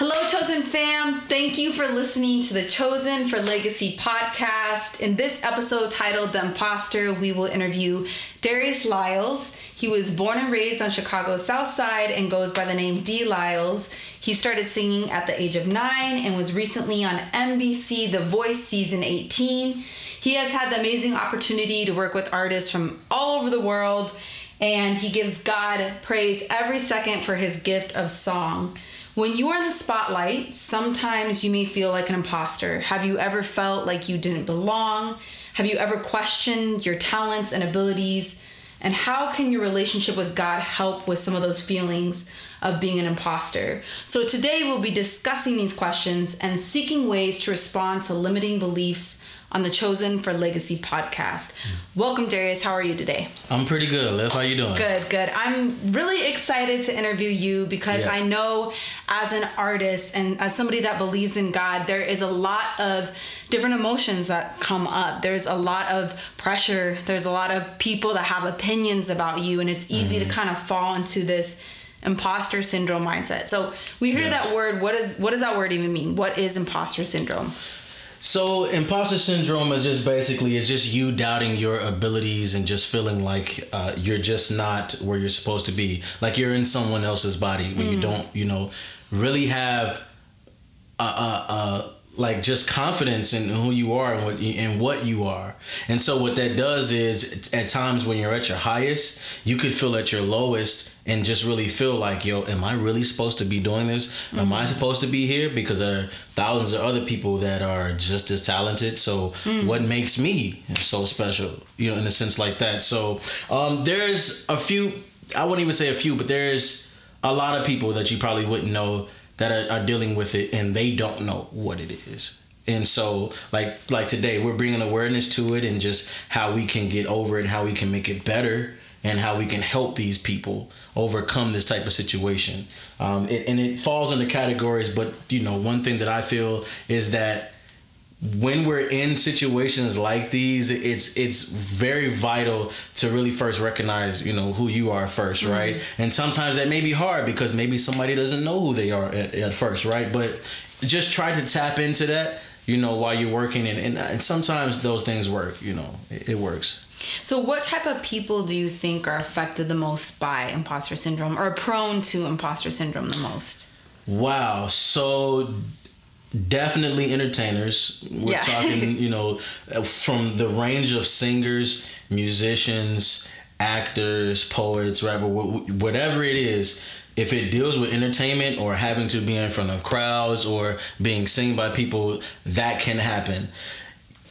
Hello, Chosen fam. Thank you for listening to the Chosen for Legacy podcast. In this episode titled The Imposter, we will interview Darius Lyles. He was born and raised on Chicago's South Side and goes by the name D. Lylez. He started singing at the age of nine and was recently on NBC The Voice season 18. He has had the amazing opportunity to work with artists from all over the world, and he gives God praise every second for his gift of song. When you are in the spotlight, sometimes you may feel like an imposter. Have you ever felt like you didn't belong? Have you ever questioned your talents and abilities? And how can your relationship with God help with some of those feelings of being an imposter? So, today we'll be discussing these questions and seeking ways to respond to limiting beliefs on the Chosen for Legacy podcast. Welcome, Darius. How are you today? I'm pretty good, Liv. How are you doing? Good, good. I'm really excited to interview you because Yeah. I know as an artist and as somebody that believes in God, there is a lot of different emotions that come up. There's a lot of pressure. There's a lot of people that have opinions about you, and it's easy Mm-hmm. to kind of fall into this imposter syndrome mindset. So we hear Yeah. that word. What is what does that word even mean? What is imposter syndrome? So, imposter syndrome is just basically it's just you doubting your abilities and just feeling like uh, you're just not where you're supposed to be. Like you're in someone else's body when you don't, you know, really have uh, uh, uh, like just confidence in who you are and what and what you are. And so what that does is at times when you're at your highest, you could feel at your lowest and just really feel like, yo, am I really supposed to be doing this? Am I supposed to be here? Because there are thousands of other people that are just as talented. So what makes me so special? You know, in a sense like that. So um, there's a few. I wouldn't even say a few, but there's a lot of people that you probably wouldn't know that are, are dealing with it and they don't know what it is. And so like like today we're bringing awareness to it and just how we can get over it how we can make it better and how we can help these people overcome this type of situation. Um, it, and it falls into categories but you know one thing that i feel is that when we're in situations like these it's it's very vital to really first recognize you know who you are 1st mm-hmm. right and sometimes that may be hard because maybe somebody doesn't know who they are at, at first right but just try to tap into that you know while you're working and, and, and sometimes those things work you know it, it works So, what type of people do you think are affected the most by imposter syndrome or prone to imposter syndrome the most? Wow. So definitely entertainers. We're Yeah. talking, you know, uh, from the range of singers, musicians, actors, poets, rapper, whatever it is. If it deals with entertainment or having to be in front of crowds or being seen by people, that can happen.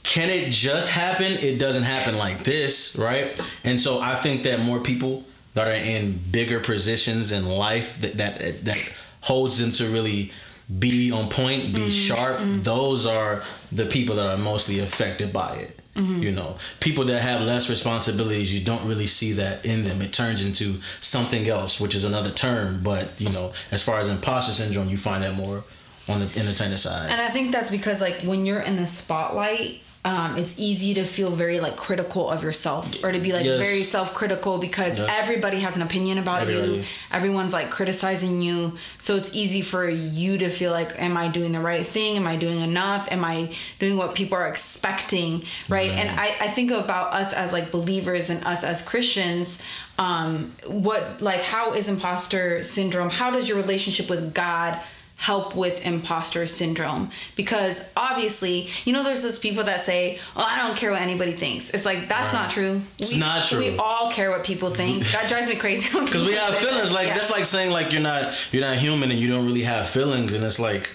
Can it just happen? It doesn't happen like this, right? And so I think that more people that are in bigger positions in life that that that holds them to really be on point, be mm-hmm. sharp. Mm-hmm. Those are the people that are mostly affected by it. Mm-hmm. You know, people that have less responsibilities, you don't really see that in them. It turns into something else, which is another term. But you know, as far as imposter syndrome, you find that more on the entertainer side. And I think that's because like when you're in the spotlight, um, it's easy to feel very like critical of yourself or to be like Yes. very self-critical because Yes. everybody has an opinion about you. Everyone's like criticizing you. So it's easy for you to feel like, am I doing the right thing? Am I doing enough? Am I doing what people are expecting? Right. And I, I think about us as like believers and us as Christians. Um, what like how is imposter syndrome? How does your relationship with God help with imposter syndrome. Because obviously you know there's those people that say oh i don't care what anybody thinks. It's like that's not true. It's we, not true. we all care what people think. That drives me crazy. Because we have feelings like that's like saying like you're not you're not human and you don't really have feelings. And it's like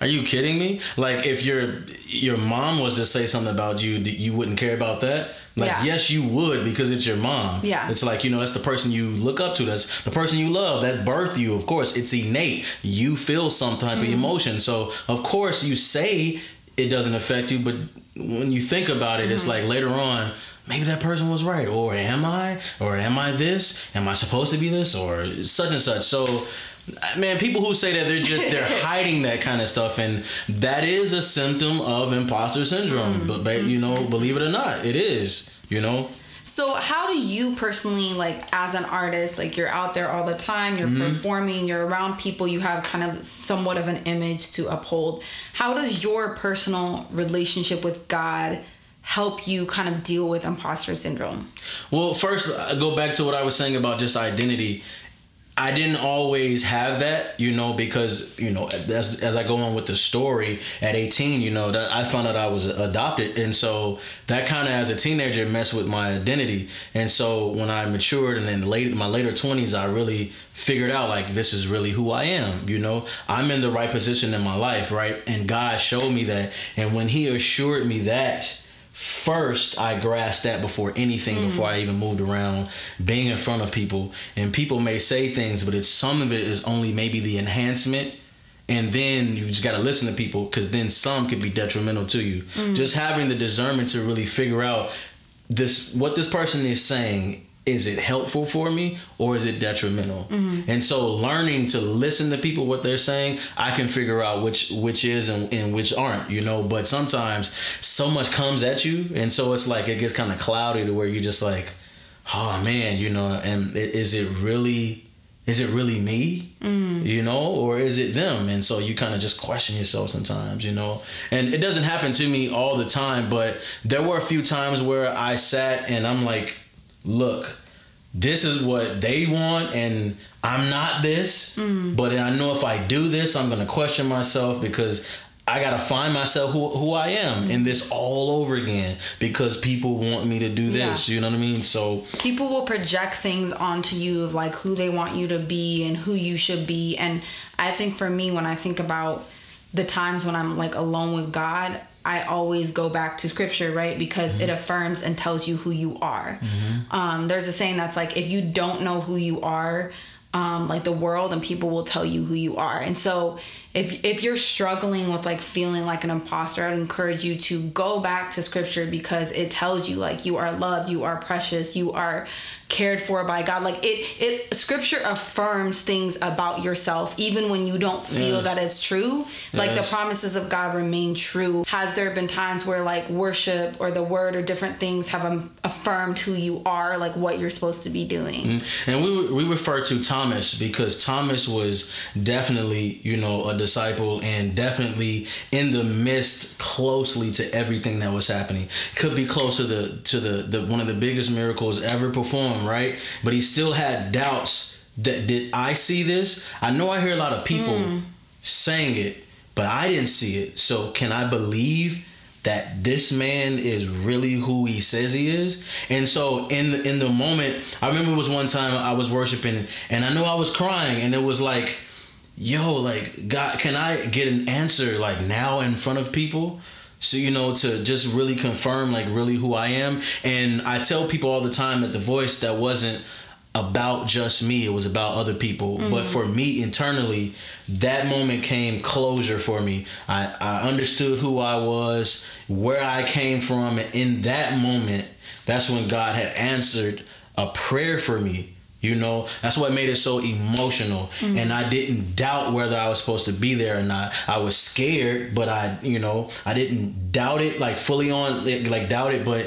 are you kidding me? Like if your your mom was to say something about you you wouldn't care about that? Like Yeah. yes you would because it's your mom. Yeah. it's like you know that's the person you look up to. That's the person you love. That birthed you of course it's innate. You feel some type Mm-hmm. of emotion. So of course you say it doesn't affect you but when you think about it Mm-hmm. it's like later on maybe that person was right. Or am i? Or am i this? Am i supposed to be this? Or such and such. So man people who say that they're just they're hiding that kind of stuff and that is a symptom of imposter syndrome but, but you know believe it or not it is you know So how do you personally like as an artist, like you're out there all the time, you're Mm-hmm. performing, you're around people, you have kind of somewhat of an image to uphold. How does your personal relationship with God help you kind of deal with imposter syndrome? Well, first, I go back to what I was saying about just identity. I didn't always have that, you know, because you know, as as I go on with the story, at 18, you know, that I found out I was adopted, and so that kind of as a teenager messed with my identity. And so when I matured, and then late my later 20s, I really figured out like this is really who I am. You know, I'm in the right position in my life, right? And God showed me that, and when He assured me that first I grasped that before anything mm. before I even moved around being in front of people. And people may say things but it's some of it is only maybe the enhancement. And then you just got to listen to people because then some could be detrimental to you. Mm. Just having the discernment to really figure out this what this person is saying is it helpful for me or is it detrimental? Mm-hmm. And so learning to listen to people what they're saying i can figure out which which is and, and which aren't you know? But sometimes so much comes at you and so it's like it gets kind of cloudy to where you just like oh man you know? And is it really is it really me? Mm-hmm. You know? Or is it them? And so you kind of just question yourself sometimes you know? And it doesn't happen to me all the time but there were a few times where i sat and i'm like look this is what they want and i'm not this mm. but i know if i do this i'm gonna question myself because i gotta find myself who, who i am in this all over again because people want me to do this Yeah. you know what i mean? So people will project things onto you of like who they want you to be and who you should be. And i think for me when i think about the times when i'm like alone with god i always go back to scripture right? Because it affirms and tells you who you are. Um, there's a saying that's like if you don't know who you are um, like the world and people will tell you who you are. And so if if you're struggling with like feeling like an imposter i'd encourage you to go back to scripture because it tells you like you are loved you are precious you are cared for by god. Like it it scripture affirms things about yourself even when you don't feel Yes. that it's true. Like Yes. the promises of god remain true. Has there been times where like worship or the word or different things have um, affirmed who you are like what you're supposed to be doing? And we we refer to Thomas because Thomas was definitely you know a disciple and definitely in the midst closely to everything that was happening. Could be close to the to the, the one of the biggest miracles ever performed, right? But he still had doubts that did I see this? I know I hear a lot of people hmm. saying it, but I didn't see it. So can I believe? that this man is really who he says he is. And so in the, in the moment, I remember it was one time I was worshiping and I know I was crying and it was like, yo, like God, can I get an answer like now in front of people? So you know to just really confirm like really who I am. And I tell people all the time that the voice that wasn't about just me it was about other people mm-hmm. but for me internally that moment came closure for me I, I understood who i was where i came from and in that moment that's when god had answered a prayer for me you know? That's what made it so emotional. Mm-hmm. And i didn't doubt whether i was supposed to be there or not. I was scared but i you know i didn't doubt it like fully on like doubt it but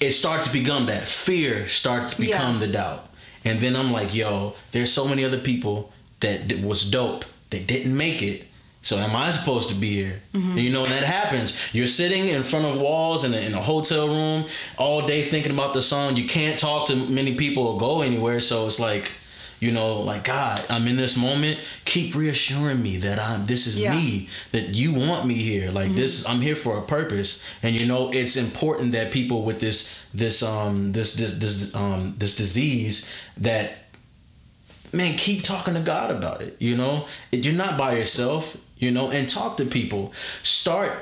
it started to become that. Fear starts to Yeah. become the doubt. And then I'm like, yo, there's so many other people that, that was dope that didn't make it. So am I supposed to be here? And you know, and that happens. You're sitting in front of walls in a, in a hotel room all day thinking about the song. You can't talk to many people or go anywhere. So it's like, you know, like God, I'm in this moment. Keep reassuring me that I'm. This is Yeah. me. That you want me here. Like this, I'm here for a purpose. And you know, it's important that people with this this um this this this um this disease that man keep talking to god about it you know you're not by yourself you know and talk to people start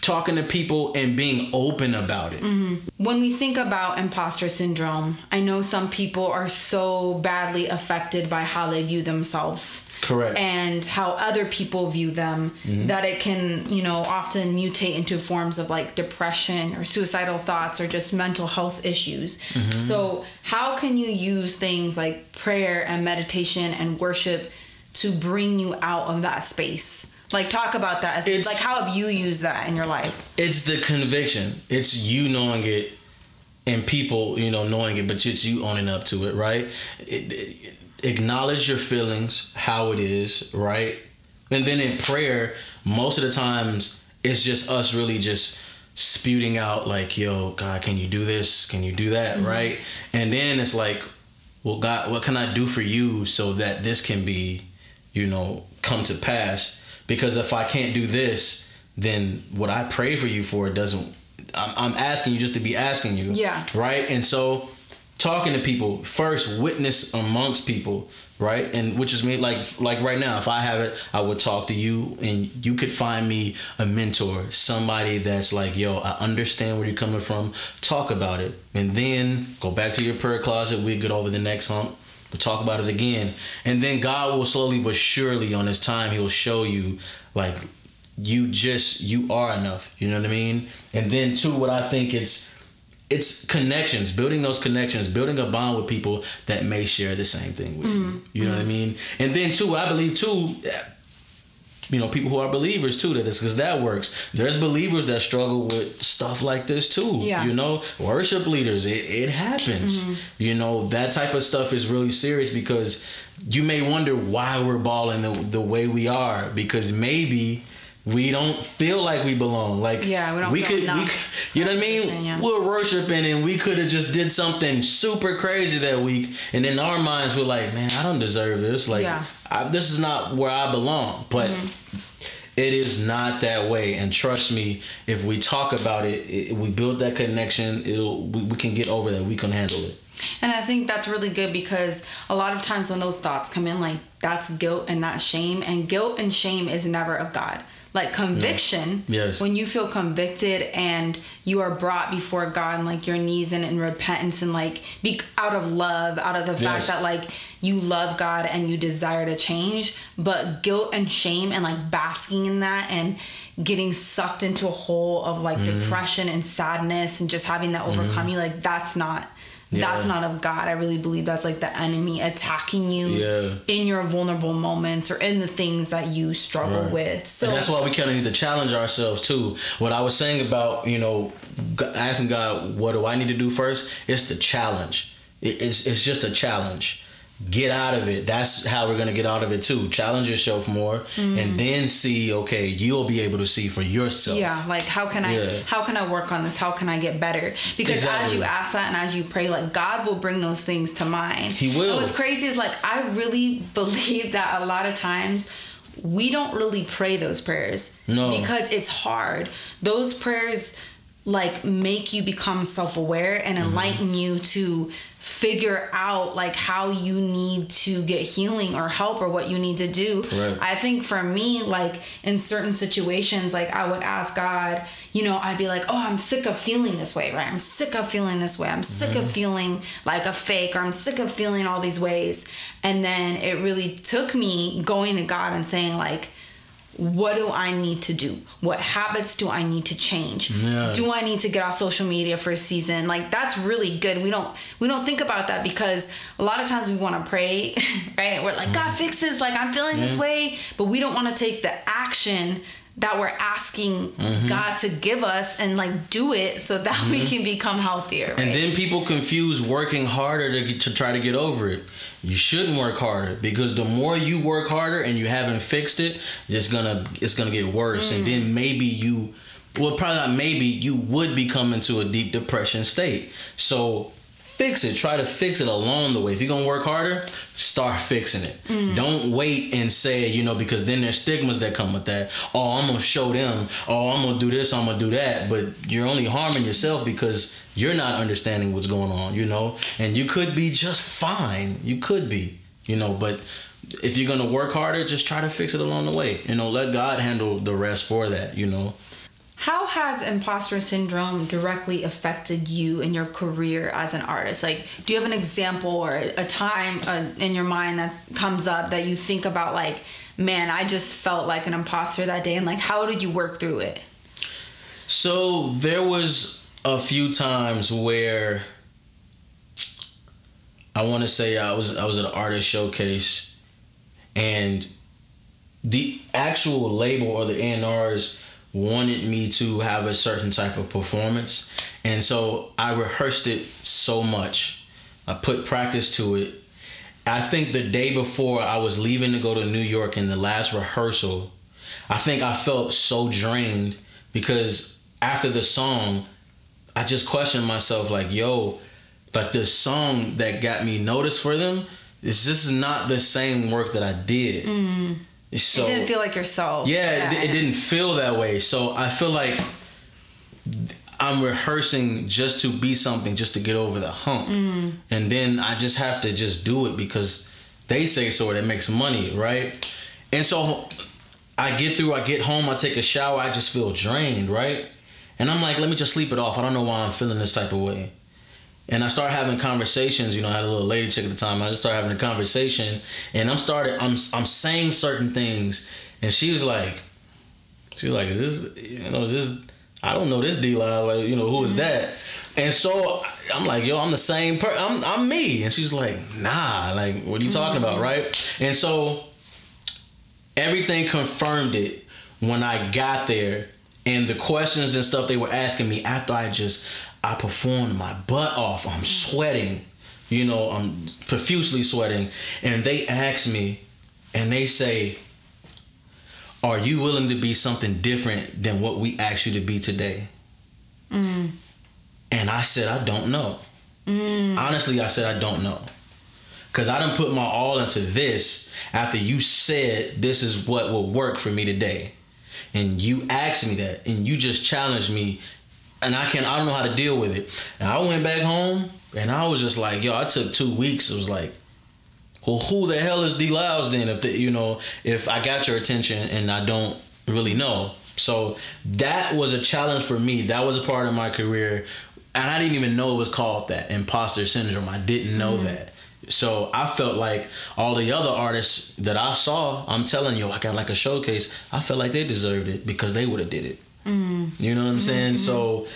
talking to people and being open about it mm-hmm. when we think about imposter syndrome, I know some people are so badly affected by how they view themselves. Correct. And how other people view them mm-hmm. that it can, you know, often mutate into forms of like depression or suicidal thoughts or just mental health issues. Mm-hmm. So, how can you use things like prayer and meditation and worship to bring you out of that space? Like talk about that. As, It's- like how have you used that in your life? it's the conviction it's you knowing it and people, you know, knowing it, but it's you owning up to it, right? It, it, acknowledge your feelings, how it is, right? And then in prayer, most of the times it's just us really just spewing out like, "Yo, God, can you do this? Can you do that?" Mm-hmm. Right? And then it's like, "Well, God, what can I do for you so that this can be, you know, come to pass?" Because if I can't do this, then what I pray for you for doesn't. I'm, I'm asking you just to be asking you. Yeah. Right. And so, talking to people first, witness amongst people right and which is me like like right now if i have it i would talk to you and you could find me a mentor somebody that's like yo i understand where you're coming from talk about it and then go back to your prayer closet we get over the next hump we'll talk about it again and then god will slowly but surely on his time he'll show you like you just you are enough you know what i mean and then too what i think it's it's connections, building those connections, building a bond with people that may share the same thing with mm-hmm. you. You know mm-hmm. what I mean? And then too, I believe too, you know, people who are believers too, that this because that works. There's believers that struggle with stuff like this too. Yeah. You know, worship leaders, it, it happens. Mm-hmm. You know, that type of stuff is really serious because you may wonder why we're balling the, the way we are because maybe we don't feel like we belong. Like yeah, we don't. We could, we, you know what I mean? Yeah. We're worshiping, and we could have just did something super crazy that week, and in our minds, we're like, man, I don't deserve this. Like, yeah. I, this is not where I belong. But mm-hmm. it is not that way, and trust me, if we talk about it, it we build that connection. It'll we, we can get over that. We can handle it. And I think that's really good because a lot of times when those thoughts come in, like that's guilt and not shame, and guilt and shame is never of God like conviction yes. when you feel convicted and you are brought before god and like your knees and in repentance and like be out of love out of the fact yes. that like you love god and you desire to change but guilt and shame and like basking in that and getting sucked into a hole of like mm-hmm. depression and sadness and just having that overcome mm-hmm. you like that's not yeah. that's not of God. I really believe that's like the enemy attacking you yeah. in your vulnerable moments or in the things that you struggle right. with. So and that's why we kind of need to challenge ourselves too. What I was saying about you know asking God, what do I need to do first? It's the challenge. It's it's just a challenge get out of it. That's how we're gonna get out of it too. Challenge yourself more, mm-hmm. and then see. Okay, you'll be able to see for yourself. Yeah, like how can I yeah. how can I work on this? How can I get better? Because exactly. as you ask that and as you pray, like God will bring those things to mind. He will. And what's crazy is like I really believe that a lot of times we don't really pray those prayers. No. Because it's hard. Those prayers like make you become self-aware and mm-hmm. enlighten mm-hmm. you to figure out like how you need to get healing or help or what you need to do. Right. I think for me, like in certain situations, like I would ask God, you know, I'd be like, oh, I'm sick of feeling this way, right? I'm sick of feeling this way. I'm sick mm-hmm. of feeling like a fake or I'm sick of feeling all these ways. And then it really took me going to God and saying, like, what do I need to do? What habits do I need to change? Yeah. Do I need to get off social media for a season? Like that's really good. We don't we don't think about that because a lot of times we want to pray, right? We're like, God fix this, like I'm feeling yeah. this way, but we don't want to take the action that we're asking mm-hmm. God to give us and like do it so that mm-hmm. we can become healthier. Right? And then people confuse working harder to, get, to try to get over it. You shouldn't work harder because the more you work harder and you haven't fixed it, it's gonna it's gonna get worse. Mm. And then maybe you, well, probably not maybe you would become into a deep depression state. So fix it. Try to fix it along the way. If you're gonna work harder, start fixing it. Mm. Don't wait and say, you know, because then there's stigmas that come with that. Oh, I'm gonna show them. Oh, I'm gonna do this. I'm gonna do that. But you're only harming yourself because you're not understanding what's going on. You know, and you could be just fine. You could be. You know, but if you're gonna work harder, just try to fix it along the way. You know, let God handle the rest for that. You know. How has imposter syndrome directly affected you in your career as an artist? Like, do you have an example or a time uh, in your mind that comes up that you think about, like, man, I just felt like an imposter that day, and like, how did you work through it? So there was a few times where I want to say I was I was at an artist showcase, and the actual label or the A&Rs wanted me to have a certain type of performance. And so I rehearsed it so much. I put practice to it. I think the day before I was leaving to go to New York in the last rehearsal, I think I felt so drained because after the song, I just questioned myself like, yo, like the song that got me noticed for them, is just not the same work that I did. Mm. So, it didn't feel like yourself. Yeah, yeah. It, it, didn't feel that way. So I feel like I'm rehearsing just to be something, just to get over the hump, mm. and then I just have to just do it because they say so. That makes money, right? And so I get through. I get home. I take a shower. I just feel drained, right? And I'm like, let me just sleep it off. I don't know why I'm feeling this type of way. And I start having conversations. You know, I had a little lady chick at the time. I just started having a conversation, and I'm started. I'm I'm saying certain things, and she was like, she was like, is this you know is this I don't know this D line like you know who is mm-hmm. that? And so I'm like, yo, I'm the same person. I'm I'm me. And she's like, nah, like what are you talking mm-hmm. about, right? And so everything confirmed it when I got there and the questions and stuff they were asking me after I just I performed my butt off. I'm sweating, you know, I'm profusely sweating. And they ask me, and they say, Are you willing to be something different than what we asked you to be today? Mm. And I said, I don't know. Mm. Honestly, I said, I don't know. Because I didn't put my all into this after you said this is what will work for me today. And you asked me that, and you just challenged me and I can't. I don't know how to deal with it. And I went back home and I was just like, yo, I took two weeks. It was like, well, who the hell is D Lylez then? If the you know if I got your attention and I don't really know. So that was a challenge for me. That was a part of my career, and I didn't even know it was called that imposter syndrome. I didn't know mm-hmm. that. So I felt like all the other artists that I saw, I'm telling you, I got like a showcase. I felt like they deserved it because they would have did it. Mm. You know what I'm saying? Mm-hmm. So,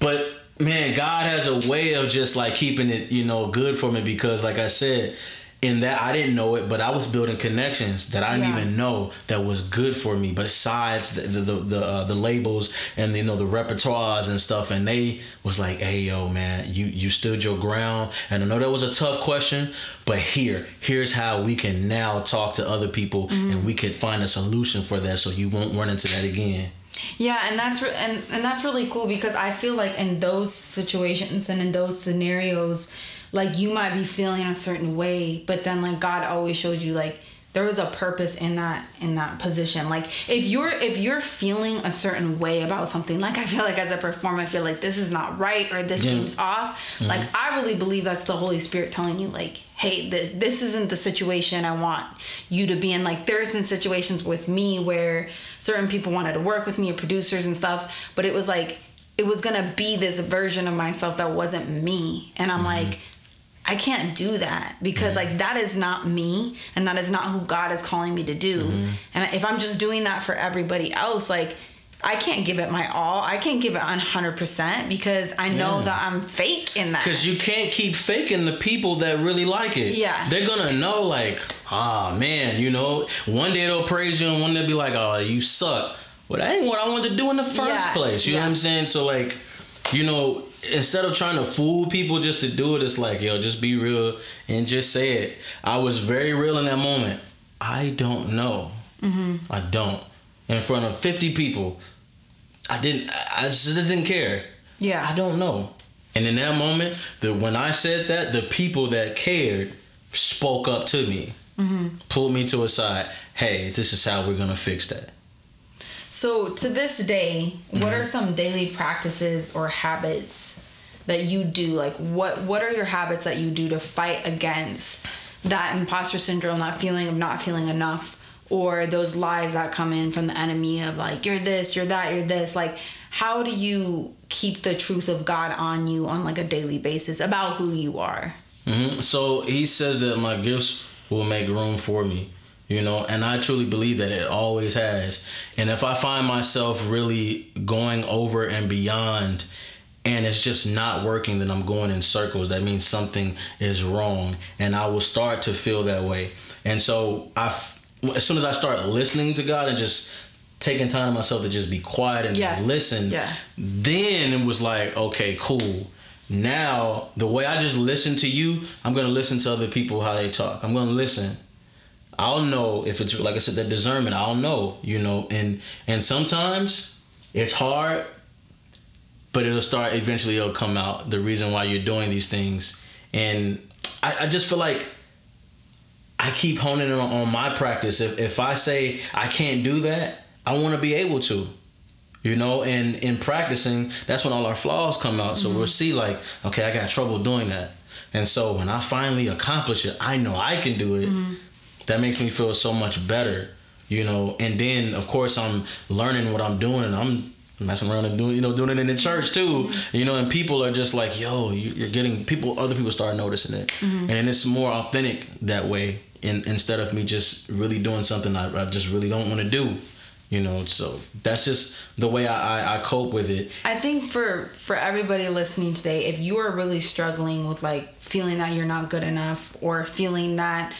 but man, God has a way of just like keeping it, you know, good for me because, like I said, in that I didn't know it, but I was building connections that I didn't yeah. even know that was good for me. Besides the the the, the, uh, the labels and you know the repertoires and stuff, and they was like, "Hey, yo, man, you you stood your ground." And I know that was a tough question, but here here's how we can now talk to other people mm-hmm. and we could find a solution for that, so you won't run into that again. Yeah, and that's re- and and that's really cool because I feel like in those situations and in those scenarios, like you might be feeling a certain way, but then like God always shows you like there was a purpose in that in that position like if you're if you're feeling a certain way about something like i feel like as a performer i feel like this is not right or this yeah. seems off mm-hmm. like i really believe that's the holy spirit telling you like hey the, this isn't the situation i want you to be in like there's been situations with me where certain people wanted to work with me or producers and stuff but it was like it was gonna be this version of myself that wasn't me and i'm mm-hmm. like I can't do that because like that is not me and that is not who God is calling me to do. Mm-hmm. And if I'm just doing that for everybody else, like I can't give it my all. I can't give it 100% because I know yeah. that I'm fake in that. Cuz you can't keep faking the people that really like it. Yeah. They're going to know like, "Ah, oh, man, you know, one day they'll praise you and one day they'll be like, "Oh, you suck." Well, that ain't what I wanted to do in the first yeah. place. You yeah. know what I'm saying? So like, you know, instead of trying to fool people just to do it, it's like, yo, just be real and just say it. I was very real in that moment. I don't know. Mm-hmm. I don't. In front of 50 people, I didn't, I just didn't care. Yeah. I don't know. And in that moment, the when I said that, the people that cared spoke up to me, mm-hmm. pulled me to a side. Hey, this is how we're gonna fix that. So to this day, mm-hmm. what are some daily practices or habits that you do? Like what what are your habits that you do to fight against that imposter syndrome, that feeling of not feeling enough, or those lies that come in from the enemy of like you're this, you're that, you're this. Like how do you keep the truth of God on you on like a daily basis about who you are? Mm-hmm. So he says that my gifts will make room for me you know and i truly believe that it always has and if i find myself really going over and beyond and it's just not working then i'm going in circles that means something is wrong and i will start to feel that way and so i as soon as i start listening to god and just taking time myself to just be quiet and Yes. just listen, Yeah. then it was like, okay, cool. Now the way I just listen to you, I'm gonna listen to other people how they talk. I'm gonna listen. I'll know if it's like I said that discernment. I'll know, you know, and and sometimes it's hard, but it'll start. Eventually, it'll come out. The reason why you're doing these things, and I, I just feel like I keep honing in on, on my practice. If if I say I can't do that, I want to be able to. You know, and in practicing, that's when all our flaws come out. So mm-hmm. we'll see, like, okay, I got trouble doing that. And so when I finally accomplish it, I know I can do it. Mm-hmm. That makes me feel so much better, you know. And then, of course, I'm learning what I'm doing. I'm messing around and doing, you know, doing it in the church too, mm-hmm. you know. And people are just like, "Yo, you- you're getting people." Other people start noticing it, mm-hmm. and it's more authentic that way. In, instead of me just really doing something I, I just really don't want to do, you know. So that's just the way I, I, I cope with it. I think for for everybody listening today, if you are really struggling with like feeling that you're not good enough or feeling that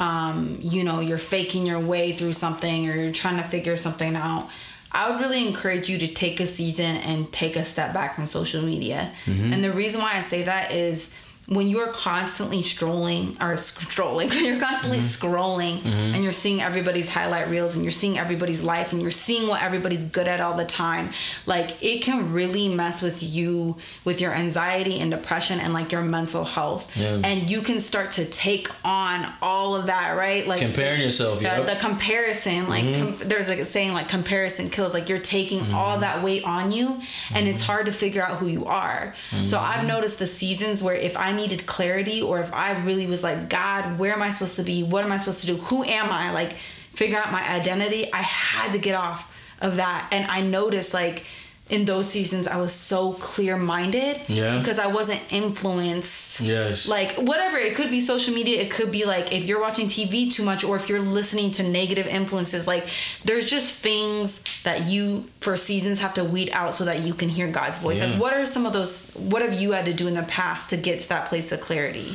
um, you know you're faking your way through something or you're trying to figure something out, I would really encourage you to take a season and take a step back from social media. And the reason why I say that is when you're constantly strolling or strolling, when you're constantly mm-hmm. scrolling mm-hmm. and you're seeing everybody's highlight reels and you're seeing everybody's life and you're seeing what everybody's good at all the time, like it can really mess with you, with your anxiety and depression and like your mental health. Yeah. And you can start to take on all of that, right? Like Comparing yourself, the, yep. the comparison, like mm-hmm. com- there's like a saying like comparison kills. Like you're taking all that weight on you, and it's hard to figure out who you are. So I've noticed the seasons where if I needed clarity, or if I really was like, God, where am I supposed to be? What am I supposed to do? Who am I? Like figure out my identity. I had to get off of that, and I noticed like. In those seasons, I was so clear minded Yeah. because I wasn't influenced Yes. like whatever it could be social media it could be like if you're watching tv too much or if you're listening to negative influences like there's just things that you for seasons have to weed out so that you can hear god's voice Yeah. like what are some of those what have you had to do in the past to get to that place of clarity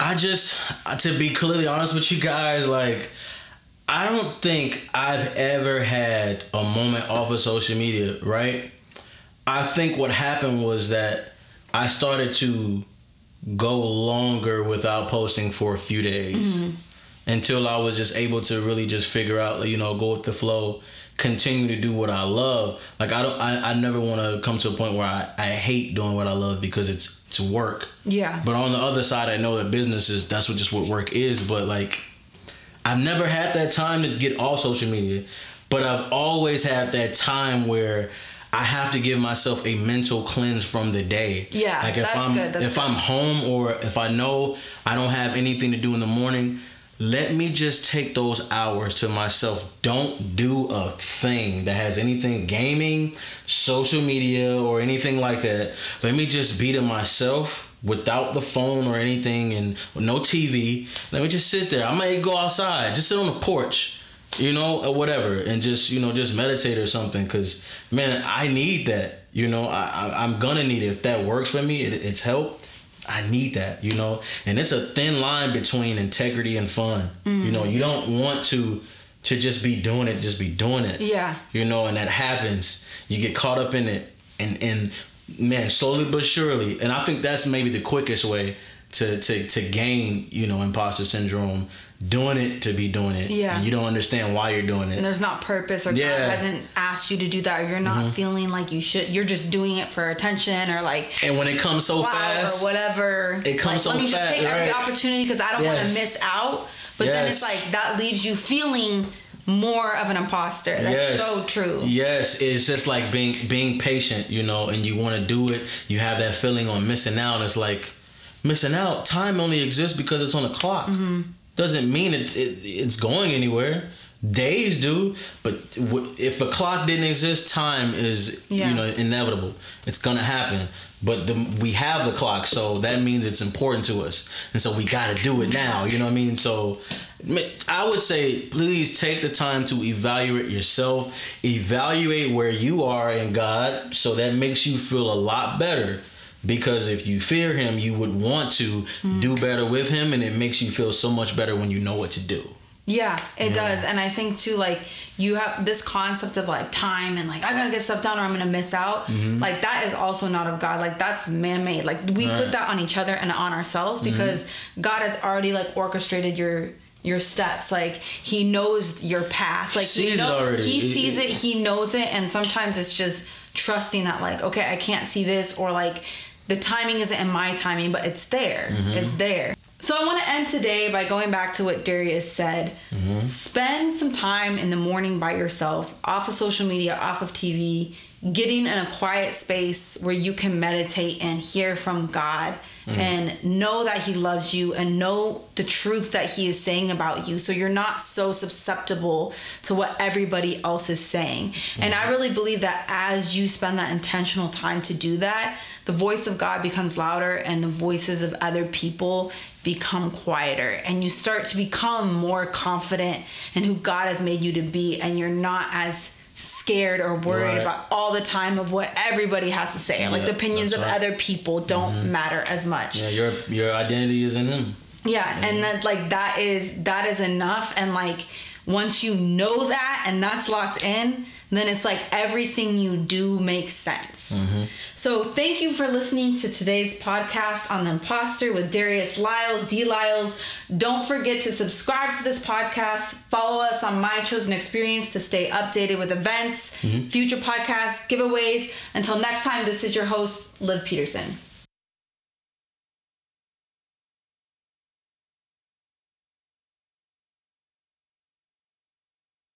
I just, to be clearly honest with you guys, like, I don't think I've ever had a moment off of social media, right? I think what happened was that I started to go longer without posting for a few days mm-hmm. until I was just able to really just figure out, you know, go with the flow, continue to do what I love. Like I don't, I, I never want to come to a point where I, I hate doing what I love because it's to work. Yeah. But on the other side, I know that business is that's what just what work is. But like, I've never had that time to get off social media, but I've always had that time where. I have to give myself a mental cleanse from the day. Yeah, like if that's I'm good, that's if good. I'm home or if I know I don't have anything to do in the morning, let me just take those hours to myself. Don't do a thing that has anything gaming, social media, or anything like that. Let me just be to myself without the phone or anything and no TV. Let me just sit there. I might go outside, just sit on the porch. You know, or whatever, and just you know, just meditate or something. Cause man, I need that. You know, I, I I'm gonna need it if that works for me. It, it's help. I need that, you know. And it's a thin line between integrity and fun. You know, mm-hmm. you don't want to to just be doing it, just be doing it. Yeah. You know, and that happens. You get caught up in it and and man, slowly but surely. And I think that's maybe the quickest way to to to gain, you know, imposter syndrome. Doing it to be doing it. Yeah. And you don't understand why you're doing it. and there's not purpose or Yeah. God hasn't asked you to do that or you're not feeling like you should you're just doing it for attention or like And when it comes so wow fast, or whatever. It comes like, so let me just fast, take every opportunity because I don't want to miss out. But then it's like that leaves you feeling more of an imposter. That's yes. so true. Yes, it's just like being being patient, you know, and you want to do it. You have that feeling on missing out. It's like missing out. Time only exists because it's on the clock. Mm-hmm. Doesn't mean it's it, it's going anywhere. Days do, but w- if a clock didn't exist, time is Yeah. you know inevitable. It's gonna happen. But the, we have the clock, so that means it's important to us, and so we got to do it now. You know what I mean? So I would say, please take the time to evaluate yourself, evaluate where you are in God, so that makes you feel a lot better. Because if you fear Him, you would want to do better with Him, and it makes you feel so much better when you know what to do. Yeah, it does. And I think too, like, you have this concept of like time and like, I gotta get stuff done or I'm gonna miss out. Mm-hmm. Like, that is also not of God. Like, that's man made. Like, we put that on each other and on ourselves Mm-hmm. because God has already like orchestrated your your steps like he knows your path like he, Sees already. he sees it he knows it and sometimes it's just trusting that like okay i can't see this or like the timing isn't in my timing but it's there. Mm-hmm. it's there. So i want to end today by going back to what darius said. Mm-hmm. spend some time in the morning by yourself off of social media off of tv getting in a quiet space where you can meditate and hear from god and know that he loves you and know the truth that he is saying about you. So you're not so susceptible to what everybody else is saying. And i really believe that as you spend that intentional time to do that the voice of god becomes louder and the voices of other people become quieter. And you start to become more confident in who god has made you to be. And you're not as scared or worried Right. about all the time of what everybody has to say. Like the opinions of right. other people don't mm-hmm. matter as much. Yeah, your your identity is in him. yeah, and mm-hmm. that like that is that is enough. And like once you know that and that's locked in, then it's like everything you do makes sense. So thank you for listening to today's podcast on the imposter with Darius Lyles, D Lylez. Don't forget to subscribe to this podcast. Follow us on My Chosen Experience to stay updated with events, mm-hmm. future podcasts, giveaways. Until next time, this is your host, Liv Peterson.